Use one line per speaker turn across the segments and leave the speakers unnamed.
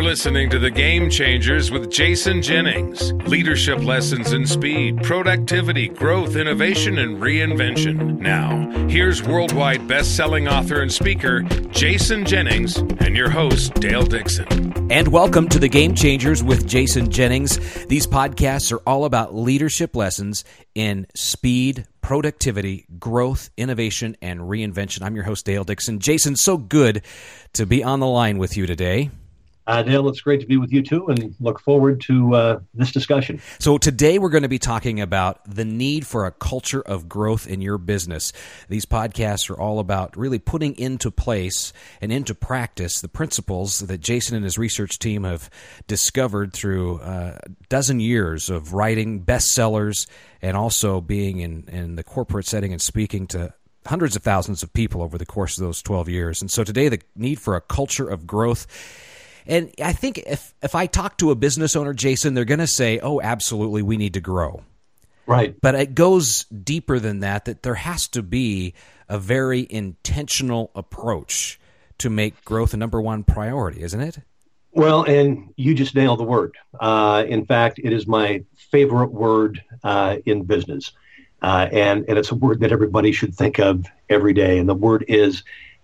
You're listening to The Game Changers with Jason Jennings. Leadership lessons in speed, productivity, growth, innovation, and reinvention. Now, here's worldwide best-selling author and speaker Jason Jennings and your host Dale Dixon.
And welcome to The Game Changers with Jason Jennings. These podcasts are all about leadership lessons in speed, productivity, growth, innovation, and reinvention. I'm your host Dale Dixon. Jason, so good to be on the line with you today.
Uh, Dale, it's great to be with you too, and look forward to uh, this discussion.
So, today we're going to be talking about the need for a culture of growth in your business. These podcasts are all about really putting into place and into practice the principles that Jason and his research team have discovered through uh, a dozen years of writing bestsellers and also being in, in the corporate setting and speaking to hundreds of thousands of people over the course of those 12 years. And so, today, the need for a culture of growth and I think if if I talk to a business owner, Jason, they're going to say, "Oh, absolutely, we need to grow."
Right.
But it goes deeper than that that there has to be a very intentional approach to make growth a number one priority, isn't it?
Well, and you just nailed the word. Uh, in fact, it is my favorite word uh, in business. Uh, and, and it's a word that everybody should think of every day. And the word is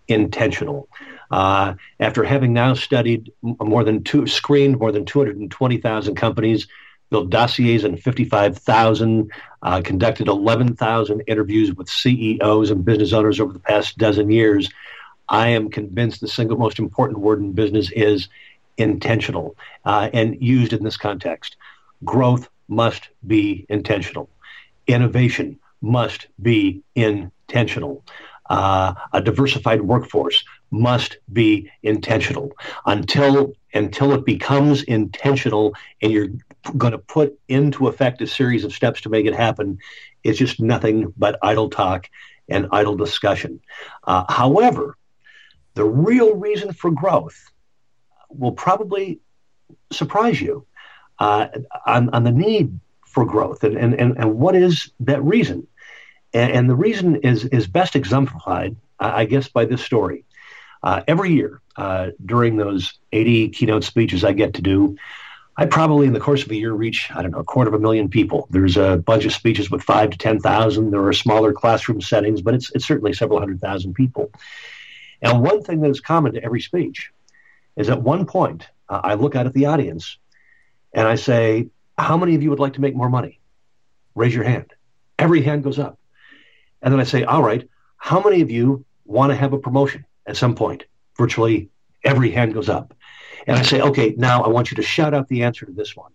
intentional. Uh, after having now studied more than two, screened more than 220,000 companies, built dossiers on 55,000, uh, conducted 11,000 interviews with CEOs and business owners over the past dozen years, I am convinced the single most important word in business is intentional uh, and used in this context. Growth must be intentional. Innovation must be intentional. Uh, a diversified workforce must be intentional. Until until it becomes intentional and you're going to put into effect a series of steps to make it happen it's just nothing but idle talk and idle discussion. Uh, however the real reason for growth will probably surprise you uh, on, on the need for growth and, and, and, and what is that reason? And, and the reason is is best exemplified i guess by this story uh, every year uh, during those 80 keynote speeches I get to do, I probably in the course of a year reach, I don't know, a quarter of a million people. There's a bunch of speeches with five to 10,000. There are smaller classroom settings, but it's, it's certainly several hundred thousand people. And one thing that is common to every speech is at one point, uh, I look out at the audience and I say, How many of you would like to make more money? Raise your hand. Every hand goes up. And then I say, All right, how many of you want to have a promotion? At some point. Virtually every hand goes up. And I say, okay, now I want you to shout out the answer to this one.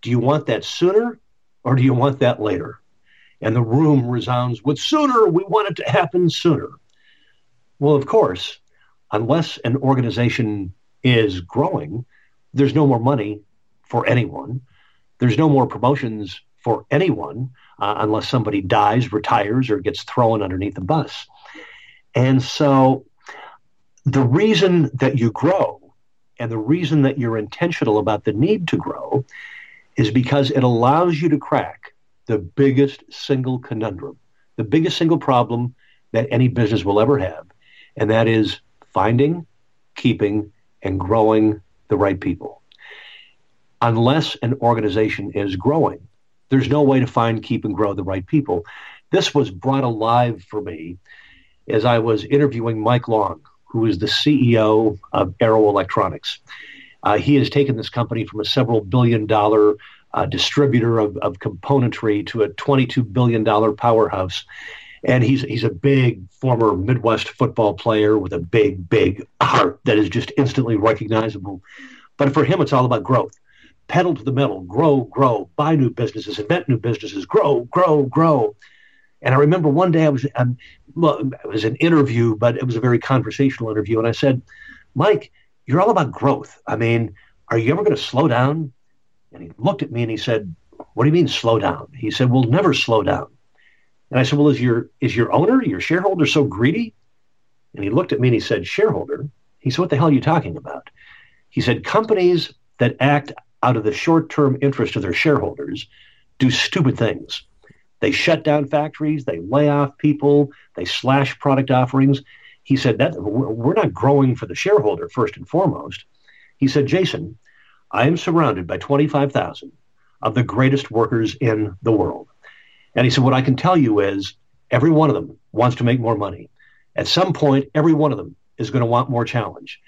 Do you want that sooner or do you want that later? And the room resounds with sooner. We want it to happen sooner. Well, of course, unless an organization is growing, there's no more money for anyone. There's no more promotions for anyone uh, unless somebody dies, retires, or gets thrown underneath the bus. And so the reason that you grow and the reason that you're intentional about the need to grow is because it allows you to crack the biggest single conundrum, the biggest single problem that any business will ever have. And that is finding, keeping, and growing the right people. Unless an organization is growing, there's no way to find, keep, and grow the right people. This was brought alive for me as I was interviewing Mike Long, who is the CEO of Arrow Electronics. Uh, he has taken this company from a several billion dollar uh, distributor of, of componentry to a $22 billion powerhouse. And he's, he's a big former Midwest football player with a big, big heart that is just instantly recognizable. But for him, it's all about growth. Pedal to the metal, grow, grow, buy new businesses, invent new businesses, grow, grow, grow. And I remember one day I was, um, well, it was an interview, but it was a very conversational interview. And I said, Mike, you're all about growth. I mean, are you ever going to slow down? And he looked at me and he said, what do you mean slow down? He said, we'll never slow down. And I said, well, is your, is your owner, your shareholder so greedy? And he looked at me and he said, shareholder? He said, what the hell are you talking about? He said, companies that act out of the short-term interest of their shareholders do stupid things. They shut down factories, they lay off people, they slash product offerings. He said that we're not growing for the shareholder first and foremost. He said, Jason, I am surrounded by 25,000 of the greatest workers in the world. And he said, What I can tell you is every one of them wants to make more money. At some point, every one of them is going to want more challenge.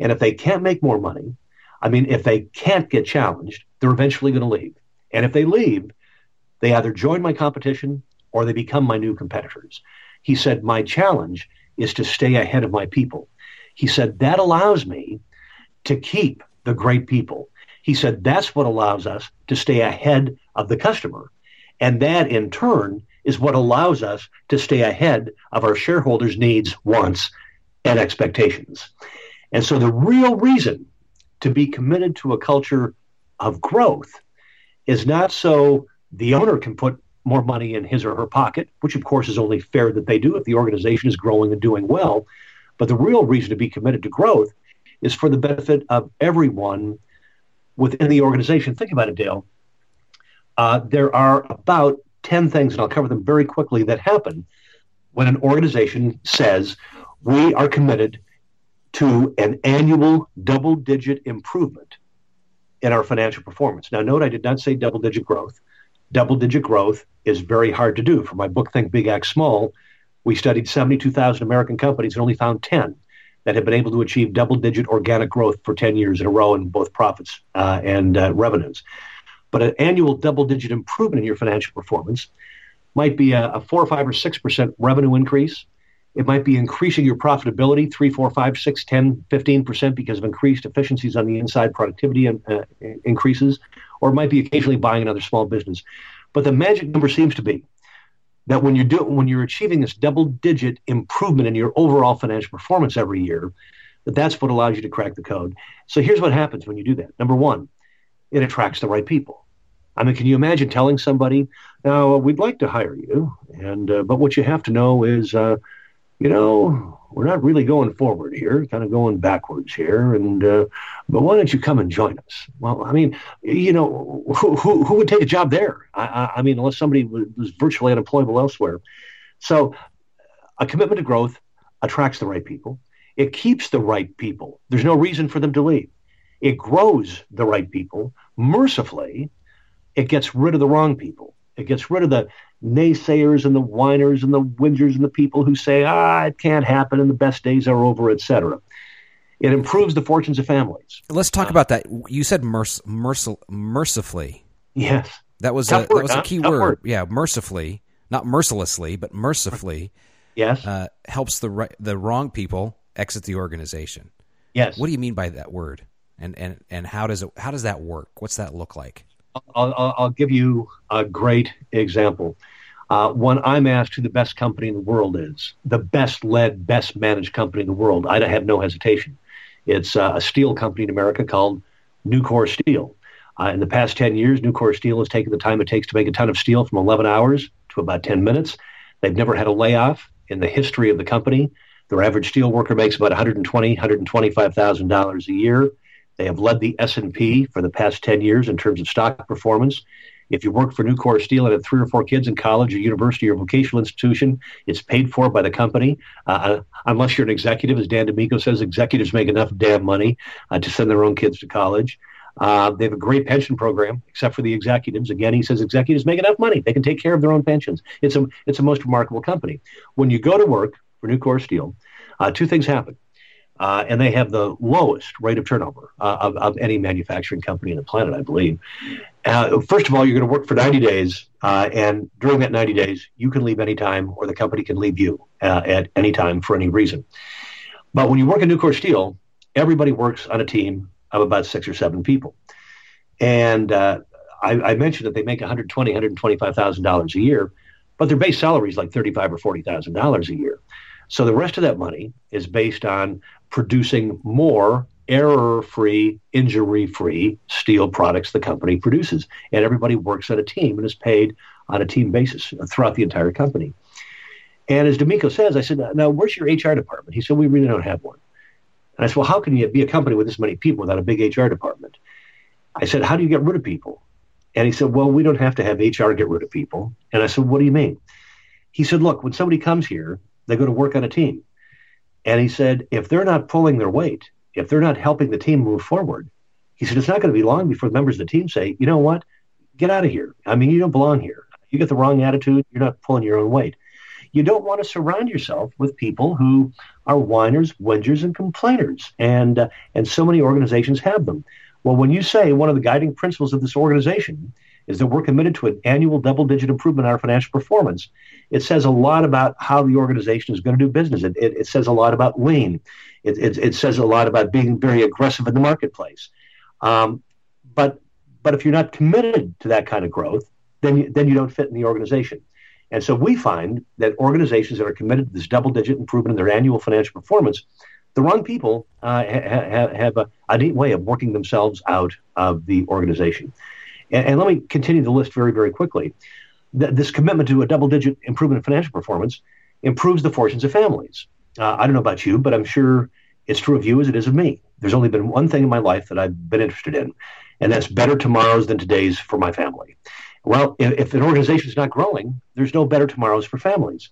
And if they can't make more money, I mean, if they can't get challenged, they're eventually going to leave. And if they leave, they either join my competition or they become my new competitors. He said, My challenge is to stay ahead of my people. He said, That allows me to keep the great people. He said, That's what allows us to stay ahead of the customer. And that in turn is what allows us to stay ahead of our shareholders' needs, wants, and expectations. And so the real reason to be committed to a culture of growth is not so the owner can put more money in his or her pocket, which of course is only fair that they do if the organization is growing and doing well. But the real reason to be committed to growth is for the benefit of everyone within the organization. Think about it, Dale. Uh, there are about 10 things, and I'll cover them very quickly, that happen when an organization says, We are committed to an annual double digit improvement in our financial performance. Now, note I did not say double digit growth. Double digit growth is very hard to do. For my book, Think Big, Act Small, we studied 72,000 American companies and only found 10 that have been able to achieve double digit organic growth for 10 years in a row in both profits uh, and uh, revenues. But an annual double digit improvement in your financial performance might be a, a four or five or six percent revenue increase. It might be increasing your profitability three, four, five, six, 10, 15% because of increased efficiencies on the inside, productivity uh, increases, or it might be occasionally buying another small business. But the magic number seems to be that when you're doing when you're achieving this double digit improvement in your overall financial performance every year, that that's what allows you to crack the code. So here's what happens when you do that. Number one, it attracts the right people. I mean, can you imagine telling somebody, "Now we'd like to hire you, and uh, but what you have to know is, uh, you know, we're not really going forward here, kind of going backwards here. And uh, but why don't you come and join us? Well, I mean, you know, who who, who would take a job there? I, I, I mean, unless somebody was, was virtually unemployable elsewhere. So, a commitment to growth attracts the right people. It keeps the right people. There's no reason for them to leave. It grows the right people. Mercifully, it gets rid of the wrong people. It gets rid of the naysayers and the whiners and the whingers and the people who say, ah, it can't happen and the best days are over, etc. It improves the fortunes of families.
Let's talk uh, about that. You said merc- merc- mercifully.
Yes.
That was a, word, that was huh? a key word. word. Yeah, mercifully, not mercilessly, but mercifully.
Yes.
Uh, helps the right, the wrong people exit the organization.
Yes.
What do you mean by that word? And and and how does it how does that work? What's that look like?
I'll, I'll give you a great example. Uh, when I'm asked who the best company in the world is, the best led, best managed company in the world, I have no hesitation. It's uh, a steel company in America called Nucor Steel. Uh, in the past 10 years, Nucor Steel has taken the time it takes to make a ton of steel from 11 hours to about 10 minutes. They've never had a layoff in the history of the company. Their average steel worker makes about $120,000, $125,000 a year. They have led the S&P for the past 10 years in terms of stock performance. If you work for Nucor Steel and have three or four kids in college or university or vocational institution, it's paid for by the company. Uh, uh, unless you're an executive, as Dan DiMicco says, executives make enough damn money uh, to send their own kids to college. Uh, they have a great pension program, except for the executives. Again, he says executives make enough money; they can take care of their own pensions. It's a it's a most remarkable company. When you go to work for Nucor Steel, uh, two things happen uh, and they have the lowest rate of turnover uh, of, of, any manufacturing company on the planet, I believe. Uh, first of all, you're going to work for 90 days, uh, and during that 90 days, you can leave anytime, or the company can leave you uh, at any time for any reason. But when you work at Nucor Steel, everybody works on a team of about six or seven people, and uh, I, I, mentioned that they make 120, 125 thousand dollars a year, but their base salary is like 35 or 40 thousand dollars a year. So the rest of that money is based on producing more error free, injury free steel products the company produces. And everybody works on a team and is paid on a team basis throughout the entire company. And as DiMicco says, I said, now where's your HR department? He said, we really don't have one. And I said, well, how can you be a company with this many people without a big HR department? I said, how do you get rid of people? And he said, well, we don't have to have HR get rid of people. And I said, what do you mean? He said, look, when somebody comes here, they go to work on a team. And he said, if they're not pulling their weight, if they're not helping the team move forward, he said, it's not going to be long before the members of the team say, you know what? Get out of here. I mean, you don't belong here. You get the wrong attitude. You're not pulling your own weight. You don't want to surround yourself with people who are whiners, whingers, and complainers. And, uh, and so many organizations have them. Well, when you say one of the guiding principles of this organization is that we're committed to an annual double digit improvement in our financial performance, it says a lot about how the organization is going to do business. It, it, it says a lot about lean. It, it, it, says a lot about being very aggressive in the marketplace. Um, but, but if you're not committed to that kind of growth, then you, then you don't fit in the organization. And so we find that organizations that are committed to this double digit improvement in their annual financial performance the wrong people uh, ha- have a, a, neat way of working themselves out of the organization. And, and let me continue the list very, very quickly. Th- this commitment to a double digit improvement in financial performance improves the fortunes of families. Uh, I don't know about you, but I'm sure it's true of you as it is of me. There's only been one thing in my life that I've been interested in, and that's better tomorrows than today's for my family. Well, if, if an organization is not growing, there's no better tomorrows for families.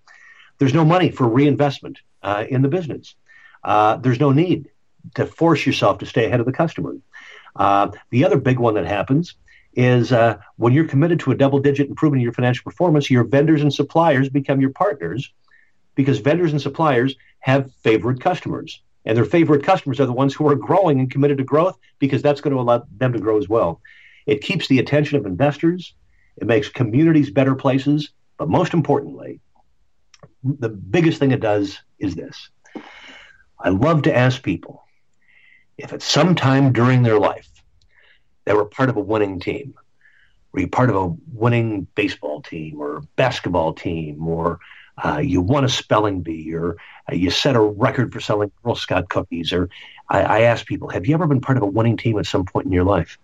There's no money for reinvestment uh, in the business uh, there's no need to force yourself to stay ahead of the customer. Uh, the other big one that happens is uh, when you're committed to a double digit improvement in your financial performance, your vendors and suppliers become your partners because vendors and suppliers have favorite customers. And their favorite customers are the ones who are growing and committed to growth because that's going to allow them to grow as well. It keeps the attention of investors, it makes communities better places. But most importantly, the biggest thing it does is this I love to ask people if at some time during their life they were part of a winning team, were you part of a winning baseball team or basketball team, or uh, you won a spelling bee, or uh, you set a record for selling Girl Scout cookies, or I, I, ask people, have you ever been part of a winning team at some point in your life?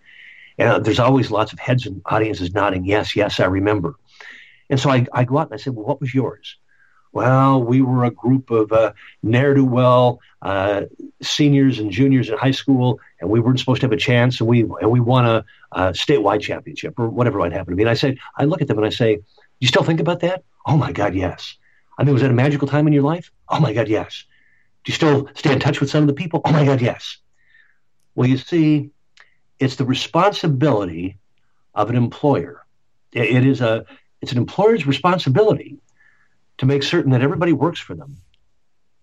And uh, there's always lots of heads and audiences nodding, yes, yes, I remember. And so I, I go out and I say, well, what was yours? Well, we were a group of uh, ne'er do well uh, seniors and juniors in high school, and we weren't supposed to have a chance, and we and we won a, a statewide championship or whatever might happen to me. And I say, I look at them and I say, you still think about that? Oh my God, yes. I mean, was that a magical time in your life? Oh my God, yes. Do you still stay in touch with some of the people? Oh my God, yes. Well, you see, it's the responsibility of an employer. It is a it's an employer's responsibility to make certain that everybody works for them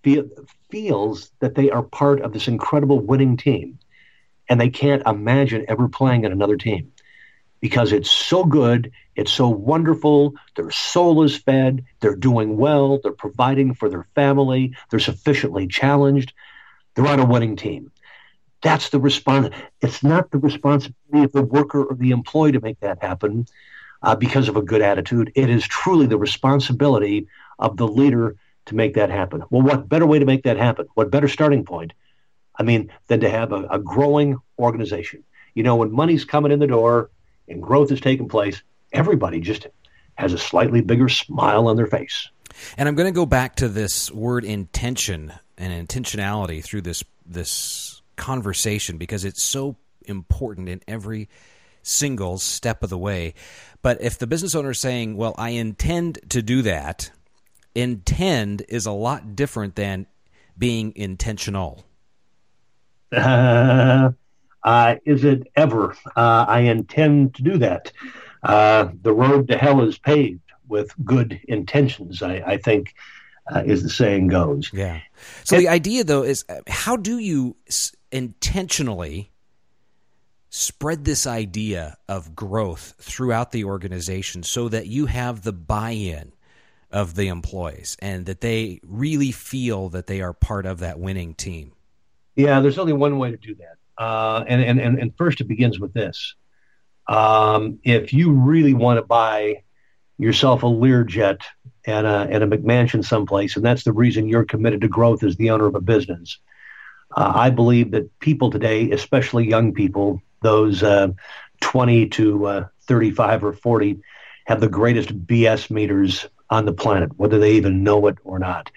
feel, feels that they are part of this incredible winning team and they can't imagine ever playing on another team because it's so good, it's so wonderful, their soul is fed, they're doing well, they're providing for their family, they're sufficiently challenged, they're on a winning team. That's the response. It's not the responsibility of the worker or the employee to make that happen uh, because of a good attitude. It is truly the responsibility of the leader to make that happen. Well, what better way to make that happen? What better starting point? I mean, than to have a, a growing organization. You know, when money's coming in the door and growth is taking place, everybody just has a slightly bigger smile on their face.
And I'm going to go back to this word intention and intentionality through this this conversation because it's so important in every single step of the way. But if the business owner is saying, "Well, I intend to do that," intend is a lot different than being intentional.
Uh, uh, is it ever? Uh, I intend to do that. Uh, the road to hell is paved with good intentions, I, I think, uh, is the saying goes.
Yeah. So the idea, though, is uh, how do you intentionally spread this idea of growth throughout the organization so that you have the buy in? of the employees and that they really feel that they are part of that winning team?
Yeah, there's only one way to do that. Uh, and, and, and, and first, it begins with this. Um, if you really want to buy yourself a Learjet and a, and a McMansion someplace, and that's the reason you're committed to growth as the owner of a business, uh, I believe that people today, especially young people, those uh, 20 to uh, 35 or 40, have the greatest BS meters on the planet, whether they even know it or not.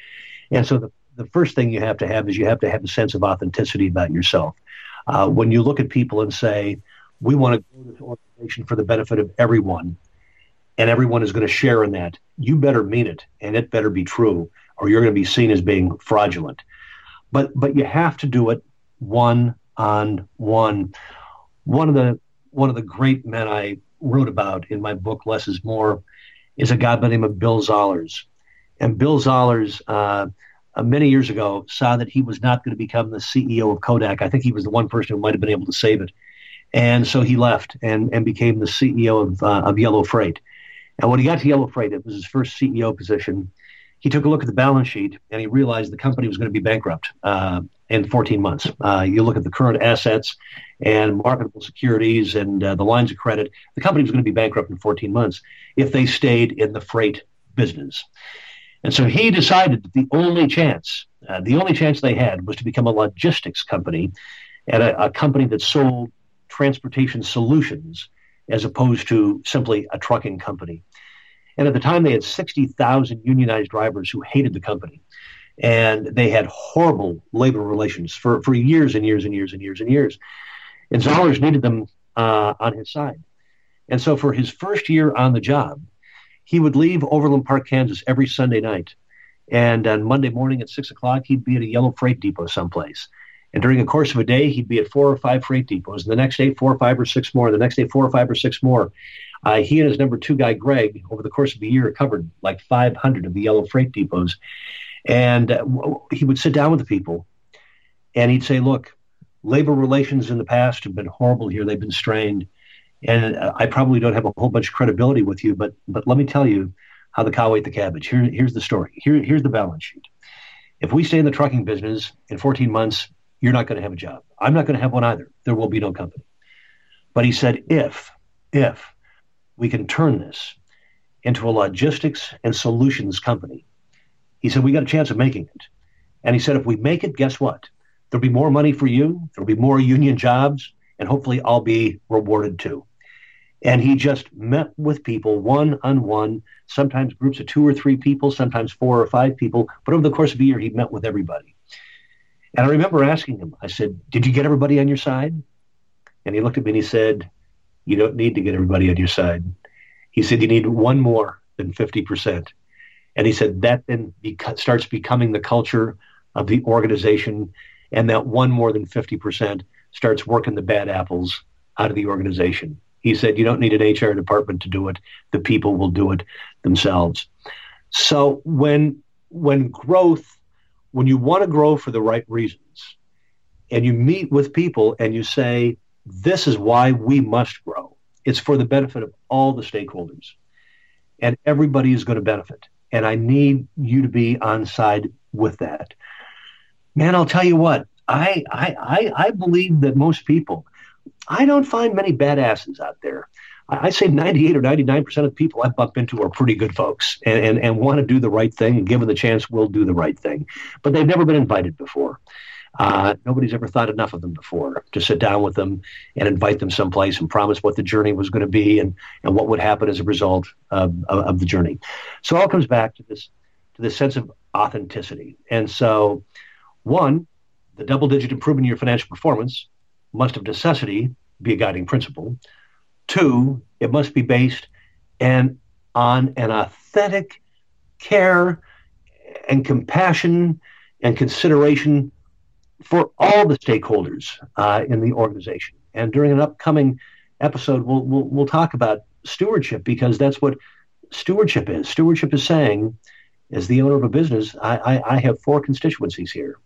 And so the, the first thing you have to have is you have to have a sense of authenticity about yourself. Uh, when you look at people and say, we want to grow this organization for the benefit of everyone, and everyone is going to share in that, you better mean it, and it better be true, or you're going to be seen as being fraudulent. But but you have to do it one on one. One of the one of the great men I wrote about in my book Less is More is a guy by the name of Bill Zollars, And Bill Zollars. uh, uh, many years ago, saw that he was not going to become the CEO of Kodak. I think he was the one person who might have been able to save it. And so he left and, and became the CEO of, uh, of Yellow Freight. And when he got to Yellow Freight, it was his first CEO position. He took a look at the balance sheet and he realized the company was going to be bankrupt uh, in 14 months. Uh, you look at the current assets and marketable securities and uh, the lines of credit, the company was going to be bankrupt in 14 months if they stayed in the freight business. And so he decided that the only chance, uh, the only chance they had was to become a logistics company and a, a company that sold transportation solutions as opposed to simply a trucking company. And at the time, they had 60,000 unionized drivers who hated the company. And they had horrible labor relations for, for years and years and years and years and years. And Zollars needed them uh, on his side. And so for his first year on the job, he would leave Overland Park, Kansas every Sunday night. And on Monday morning at six o'clock, he'd be at a yellow freight depot someplace. And during the course of a day, he'd be at four or five freight depots. And the next day, four or five or six more. The next day, four or five or six more. Uh, he and his number two guy, Greg, over the course of a year, covered like 500 of the yellow freight depots. And uh, he would sit down with the people and he'd say, Look, labor relations in the past have been horrible here. They've been strained. And uh, I probably don't have a whole bunch of credibility with you, but, but let me tell you how the cow ate the cabbage. Here, here's the story. Here, here's the balance sheet. If we stay in the trucking business in 14 months, you're not going to have a job. I'm not going to have one either. There will be no company. But he said, if, if we can turn this into a logistics and solutions company, he said, we got a chance of making it. And he said, if we make it, guess what? There'll be more money for you. There'll be more union jobs, and hopefully I'll be rewarded too. And he just met with people one on one, sometimes groups of two or three people, sometimes four or five people. But over the course of a year, he met with everybody. And I remember asking him, I said, Did you get everybody on your side? And he looked at me and he said, You don't need to get everybody on your side. He said, You need one more than 50%. And he said, That then beca- starts becoming the culture of the organization. And that one more than 50% starts working the bad apples out of the organization. He said, You don't need an HR department to do it. The people will do it themselves. So when when growth when you want to grow for the right reasons and you meet with people and you say, this is why we must grow, it's for the benefit of all the stakeholders. And everybody is going to benefit. And I need you to be on side with that. Man, I'll tell you what, I, I, I, I believe that most people, I don't find many badasses out there. I say 98 or 99% of the people I bump into are pretty good folks and, and, and want to do the right thing and given the chance will do the right thing. But they've never been invited before. Uh, nobody's ever thought enough of them before to sit down with them and invite them someplace and promise what the journey was going to be and, and what would happen as a result of, of, of the journey. So it all comes back to this to this sense of authenticity. And so, one, the double digit improvement in your financial performance must of necessity be a guiding principle. Two, it must be based and on an authentic care and compassion and consideration for all the stakeholders uh, in the organization. And during an upcoming episode, we'll, we'll, we'll talk about stewardship because that's what stewardship is. Stewardship is saying, as the owner of a business, I, I, I have four constituencies here.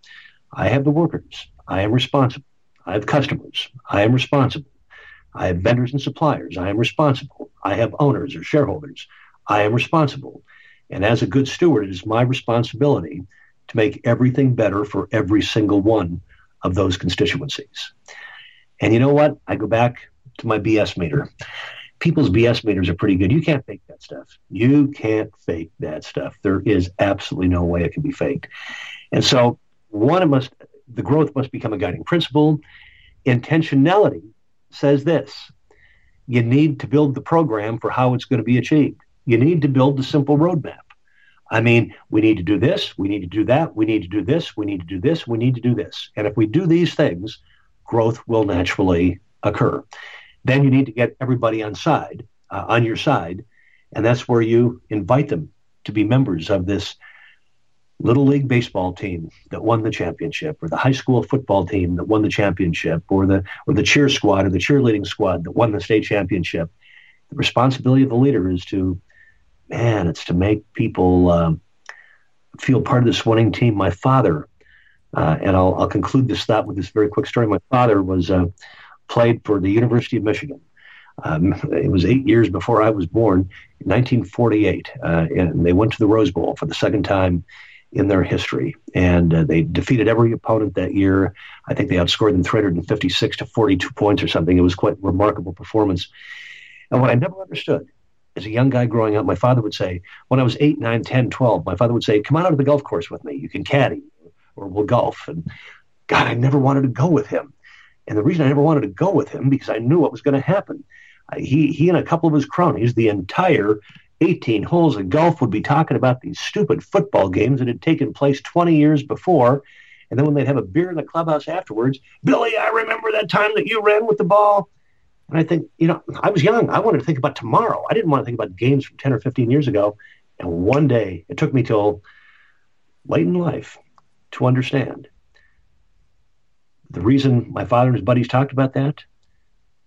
I have the workers. I am responsible. I have customers. I am responsible. I have vendors and suppliers. I am responsible. I have owners or shareholders. I am responsible. And as a good steward, it is my responsibility to make everything better for every single one of those constituencies. And you know what? I go back to my BS meter. People's BS meters are pretty good. You can't fake that stuff. You can't fake that stuff. There is absolutely no way it can be faked. And so, one, it must the growth must become a guiding principle. Intentionality says this you need to build the program for how it's going to be achieved. You need to build the simple roadmap. I mean, we need to do this, we need to do that, we need to do this, we need to do this, we need to do this. And if we do these things, growth will naturally occur. Then you need to get everybody on side, uh, on your side, and that's where you invite them to be members of this little league baseball team that won the championship, or the high school football team that won the championship, or the or the cheer squad or the cheerleading squad that won the state championship. The responsibility of the leader is to, man, it's to make people um, feel part of this winning team. My father, uh, and I'll, I'll conclude this thought with this very quick story. My father was uh, played for the University of Michigan. Um, it was eight years before I was born, 1948, uh, and they went to the Rose Bowl for the second time in their history. And uh, they defeated every opponent that year. I think they outscored them 356 to 42 points or something. It was quite a remarkable performance. And what I never understood as a young guy growing up, my father would say, when I was 8, 9, 10, 12, my father would say, come on out to the golf course with me. You can caddy or we'll golf. And God, I never wanted to go with him. And the reason I never wanted to go with him because I knew what was going to happen. He, he and a couple of his cronies, the entire 18 holes of golf would be talking about these stupid football games that had taken place 20 years before. And then when they'd have a beer in the clubhouse afterwards, Billy, I remember that time that you ran with the ball. And I think, you know, I was young. I wanted to think about tomorrow. I didn't want to think about games from 10 or 15 years ago. And one day, it took me till late in life to understand the reason my father and his buddies talked about that,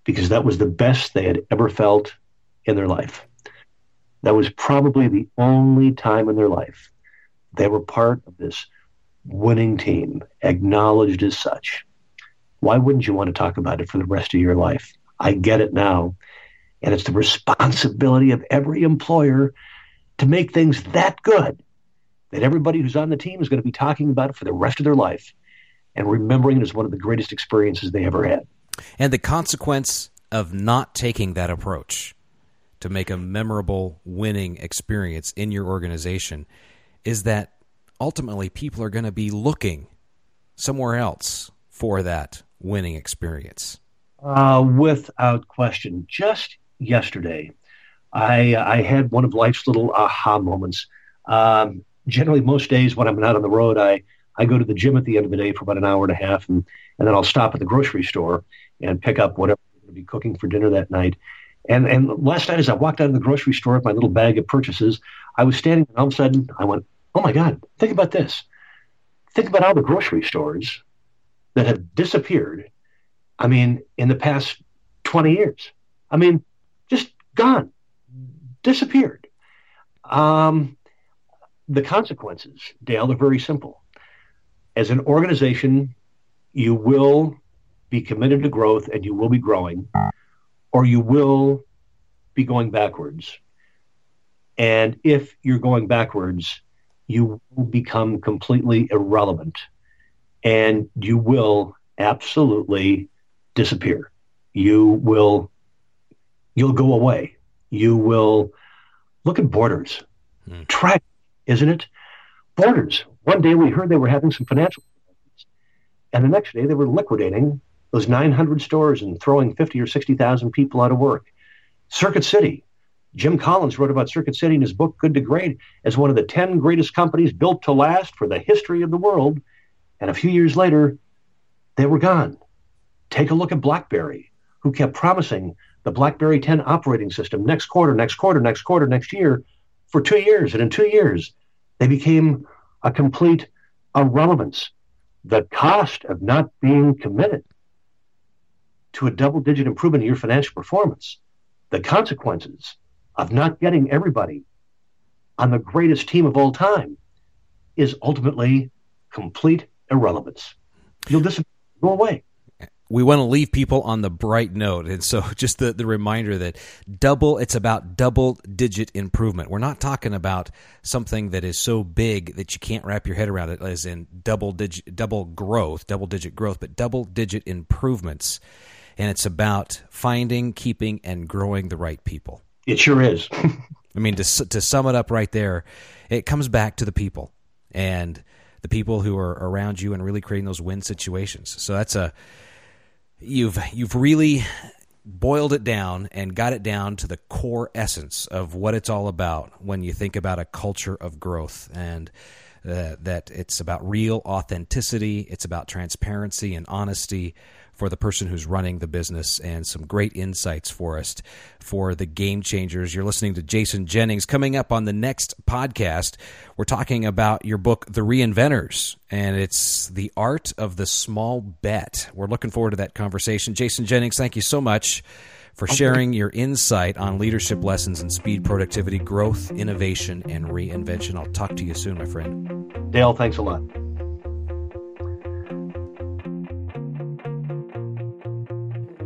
because that was the best they had ever felt in their life. That was probably the only time in their life they were part of this winning team, acknowledged as such. Why wouldn't you want to talk about it for the rest of your life? I get it now. And it's the responsibility of every employer to make things that good that everybody who's on the team is going to be talking about it for the rest of their life and remembering it as one of the greatest experiences they ever had.
And the consequence of not taking that approach to make a memorable winning experience in your organization is that ultimately people are going to be looking somewhere else for that winning experience.
Uh, without question. Just yesterday, I, I had one of life's little aha moments. Um, generally, most days when I'm not on the road, I, I go to the gym at the end of the day for about an hour and a half, and, and then I'll stop at the grocery store and pick up whatever I'm going to be cooking for dinner that night. And and last night, as I walked out of the grocery store with my little bag of purchases, I was standing, and all of a sudden, I went, "Oh my God! Think about this. Think about all the grocery stores that have disappeared. I mean, in the past twenty years. I mean, just gone, disappeared. Um, the consequences, Dale, are very simple. As an organization, you will be committed to growth, and you will be growing." or you will be going backwards. And if you're going backwards, you will become completely irrelevant and you will absolutely disappear. You will you'll go away. You will look at Borders. Hmm. Tragic, isn't it? Borders. One day we heard they were having some financial problems, and the next day they were liquidating those 900 stores and throwing 50 or 60,000 people out of work. Circuit City. Jim Collins wrote about Circuit City in his book Good to Great as one of the 10 greatest companies built to last for the history of the world. And a few years later, they were gone. Take a look at BlackBerry, who kept promising the BlackBerry 10 operating system next quarter, next quarter, next quarter, next year for two years. And in two years, they became a complete irrelevance. The cost of not being committed to a double digit improvement in your financial performance, the consequences of not getting everybody on the greatest team of all time is ultimately complete irrelevance. You'll disappear, go away.
We want to leave people on the bright note. And so just the, the reminder that double, it's about double digit improvement. We're not talking about something that is so big that you can't wrap your head around it as in double digit, double growth, double digit growth, but double digit improvements and it's about finding, keeping, and growing the right people.
It sure is.
I mean, to to sum it up right there, it comes back to the people and the people who are around you and really creating those win situations. So that's a you've you've really boiled it down and got it down to the core essence of what it's all about when you think about a culture of growth and uh, that it's about real authenticity, it's about transparency and honesty for the person who's running the business, and some great insights for us for the game changers. You're listening to Jason Jennings. Coming up on the next podcast, we're talking about your book, The Reinventors, and it's the art of the small bet. We're looking forward to that conversation. Jason Jennings, thank you so much for sharing your insight on leadership lessons in speed, productivity, growth, innovation, and reinvention. I'll talk to you soon, my friend.
Dale, thanks a lot.